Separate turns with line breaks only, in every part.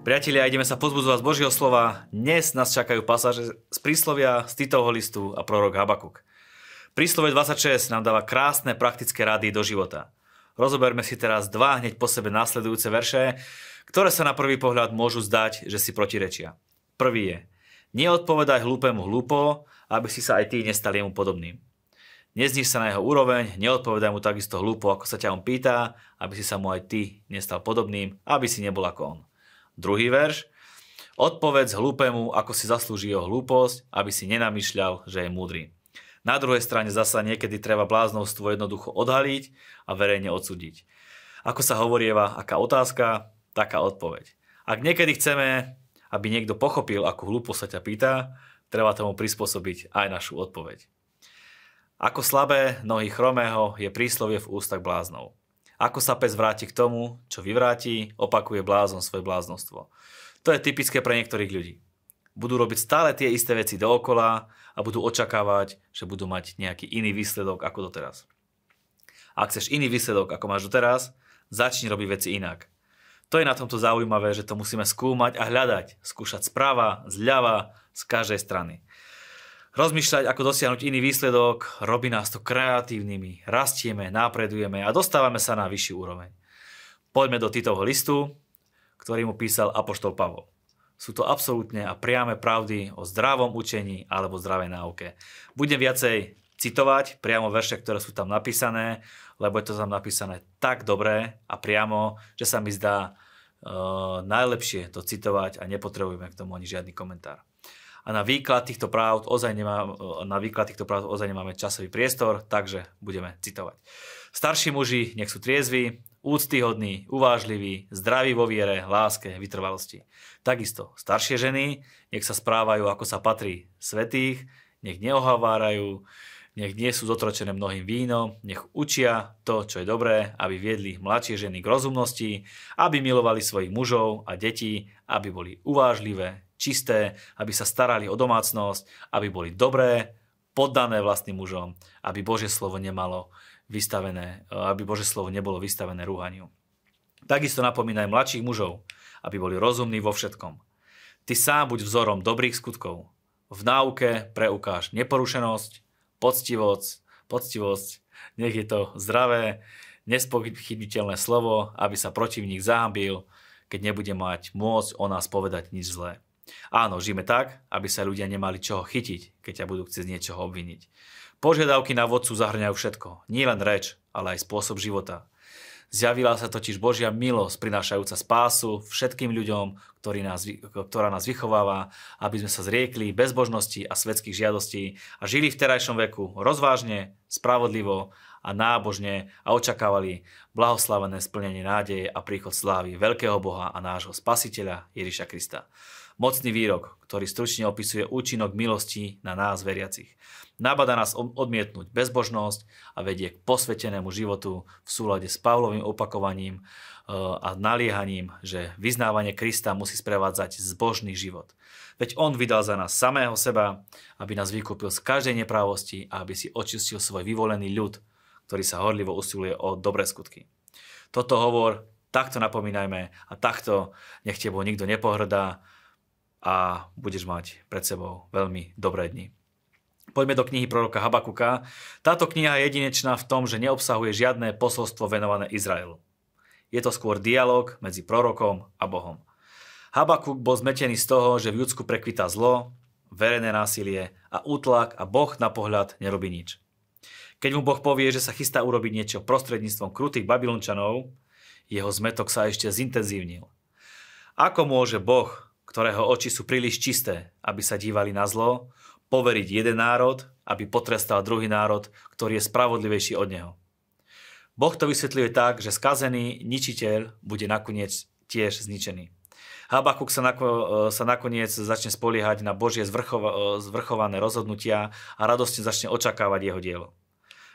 Priatelia, ideme sa pozbudzovať z Božieho slova. Dnes nás čakajú pasáže z príslovia, z Titovho listu a prorok Habakuk. Príslove 26 nám dáva krásne praktické rady do života. Rozoberme si teraz dva hneď po sebe následujúce verše, ktoré sa na prvý pohľad môžu zdať, že si protirečia. Prvý je, neodpovedaj hlúpemu hlúpo, aby si sa aj ty nestal jemu podobným. Nezniž sa na jeho úroveň, neodpovedaj mu takisto hlúpo, ako sa ťa on pýta, aby si sa mu aj ty nestal podobným, aby si nebol ako on. Druhý verš. Odpovedz hlúpemu, ako si zaslúži jeho hlúposť, aby si nenamýšľal, že je múdry. Na druhej strane zasa niekedy treba bláznostvo jednoducho odhaliť a verejne odsúdiť. Ako sa hovorieva, aká otázka, taká odpoveď. Ak niekedy chceme, aby niekto pochopil, akú hlúposť sa ťa pýta, treba tomu prispôsobiť aj našu odpoveď. Ako slabé nohy chromého je príslovie v ústach bláznov. Ako sa pes vráti k tomu, čo vyvráti, opakuje blázon svoje bláznostvo. To je typické pre niektorých ľudí. Budú robiť stále tie isté veci dookola a budú očakávať, že budú mať nejaký iný výsledok ako doteraz. Ak chceš iný výsledok ako máš doteraz, začni robiť veci inak. To je na tomto zaujímavé, že to musíme skúmať a hľadať, skúšať sprava, zľava, z každej strany. Rozmýšľať, ako dosiahnuť iný výsledok, robí nás to kreatívnymi, rastieme, napredujeme a dostávame sa na vyšší úroveň. Poďme do Titovho listu, ktorý mu písal Apoštol Pavol. Sú to absolútne a priame pravdy o zdravom učení alebo zdravej náuke. Budem viacej citovať priamo verše, ktoré sú tam napísané, lebo je to tam napísané tak dobre a priamo, že sa mi zdá uh, najlepšie to citovať a nepotrebujeme k tomu ani žiadny komentár a na výklad týchto práv ozaj, nemá, na výklad týchto práv ozaj nemáme časový priestor, takže budeme citovať. Starší muži nech sú triezví, úctyhodní, uvážliví, zdraví vo viere, láske, vytrvalosti. Takisto staršie ženy nech sa správajú ako sa patrí svetých, nech neohavárajú, nech nie sú zotročené mnohým vínom, nech učia to, čo je dobré, aby viedli mladšie ženy k rozumnosti, aby milovali svojich mužov a detí, aby boli uvážlivé, čisté, aby sa starali o domácnosť, aby boli dobré, poddané vlastným mužom, aby Božie slovo nemalo vystavené, aby Božie slovo nebolo vystavené rúhaniu. Takisto napomínaj mladších mužov, aby boli rozumní vo všetkom. Ty sám buď vzorom dobrých skutkov. V náuke preukáž neporušenosť, poctivosť, poctivosť, nech je to zdravé, nespochybniteľné slovo, aby sa protivník zahambil, keď nebude mať môcť o nás povedať nič zlé. Áno, žijeme tak, aby sa ľudia nemali čoho chytiť, keď ťa budú chcieť niečoho obviniť. Požiadavky na vodcu zahrňajú všetko, nie len reč, ale aj spôsob života. Zjavila sa totiž Božia milosť, prinášajúca spásu všetkým ľuďom, ktorý nás, ktorá nás vychováva, aby sme sa zriekli bezbožnosti a svetských žiadostí a žili v terajšom veku rozvážne, spravodlivo a nábožne a očakávali blahoslavené splnenie nádeje a príchod slávy veľkého Boha a nášho spasiteľa Ježiša Krista. Mocný výrok, ktorý stručne opisuje účinok milosti na nás veriacich. Nabada nás odmietnúť bezbožnosť a vedie k posvetenému životu v súlade s Pavlovým opakovaním e, a naliehaním, že vyznávanie Krista musí sprevádzať zbožný život. Veď On vydal za nás samého seba, aby nás vykúpil z každej neprávosti a aby si očistil svoj vyvolený ľud, ktorý sa horlivo usiluje o dobré skutky. Toto hovor, takto napomínajme a takto nech tebou nikto nepohrdá, a budeš mať pred sebou veľmi dobré dni. Poďme do knihy proroka Habakuka. Táto kniha je jedinečná v tom, že neobsahuje žiadne posolstvo venované Izraelu. Je to skôr dialog medzi prorokom a Bohom. Habakuk bol zmetený z toho, že v Judsku prekvita zlo, verejné násilie a útlak a Boh na pohľad nerobí nič. Keď mu Boh povie, že sa chystá urobiť niečo prostredníctvom krutých Babylončanov, jeho zmetok sa ešte zintenzívnil. Ako môže Boh ktorého oči sú príliš čisté, aby sa dívali na zlo, poveriť jeden národ, aby potrestal druhý národ, ktorý je spravodlivejší od neho. Boh to vysvetľuje tak, že skazený ničiteľ bude nakoniec tiež zničený. Habakuk sa, nako, sa nakoniec začne spoliehať na Božie zvrchova, zvrchované rozhodnutia a radostne začne očakávať jeho dielo.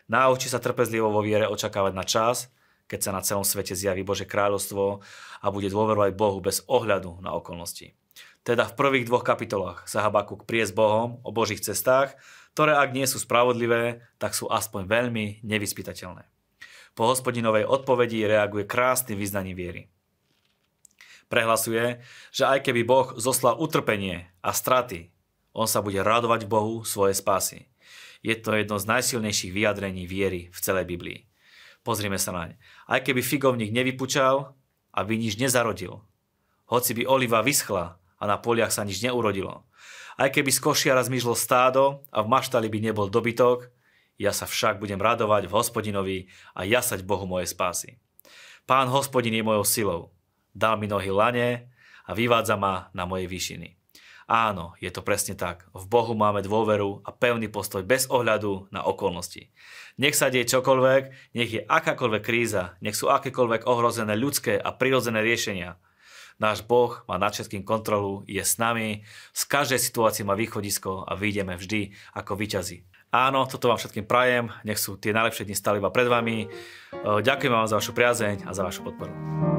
Naučí sa trpezlivo vo viere očakávať na čas, keď sa na celom svete zjaví Bože kráľovstvo a bude dôverovať Bohu bez ohľadu na okolnosti. Teda v prvých dvoch kapitolách sa Habakuk prie s Bohom o Božích cestách, ktoré ak nie sú spravodlivé, tak sú aspoň veľmi nevyspytateľné. Po hospodinovej odpovedi reaguje krásnym vyznaním viery. Prehlasuje, že aj keby Boh zoslal utrpenie a straty, on sa bude radovať Bohu svoje spásy. Je to jedno z najsilnejších vyjadrení viery v celej Biblii. Pozrime sa naň. Aj keby figovník nevypučal a by nič nezarodil, hoci by oliva vyschla a na poliach sa nič neurodilo, aj keby z košiara zmizlo stádo a v maštali by nebol dobytok, ja sa však budem radovať v hospodinovi a jasať Bohu moje spásy. Pán hospodin je mojou silou. Dal mi nohy lane a vyvádza ma na moje výšiny. Áno, je to presne tak. V Bohu máme dôveru a pevný postoj bez ohľadu na okolnosti. Nech sa deje čokoľvek, nech je akákoľvek kríza, nech sú akékoľvek ohrozené ľudské a prirodzené riešenia. Náš Boh má nad všetkým kontrolu, je s nami, z každej situácie má východisko a vyjdeme vždy ako vyťazí. Áno, toto vám všetkým prajem, nech sú tie najlepšie dni stále iba pred vami. Ďakujem vám za vašu priazeň a za vašu podporu.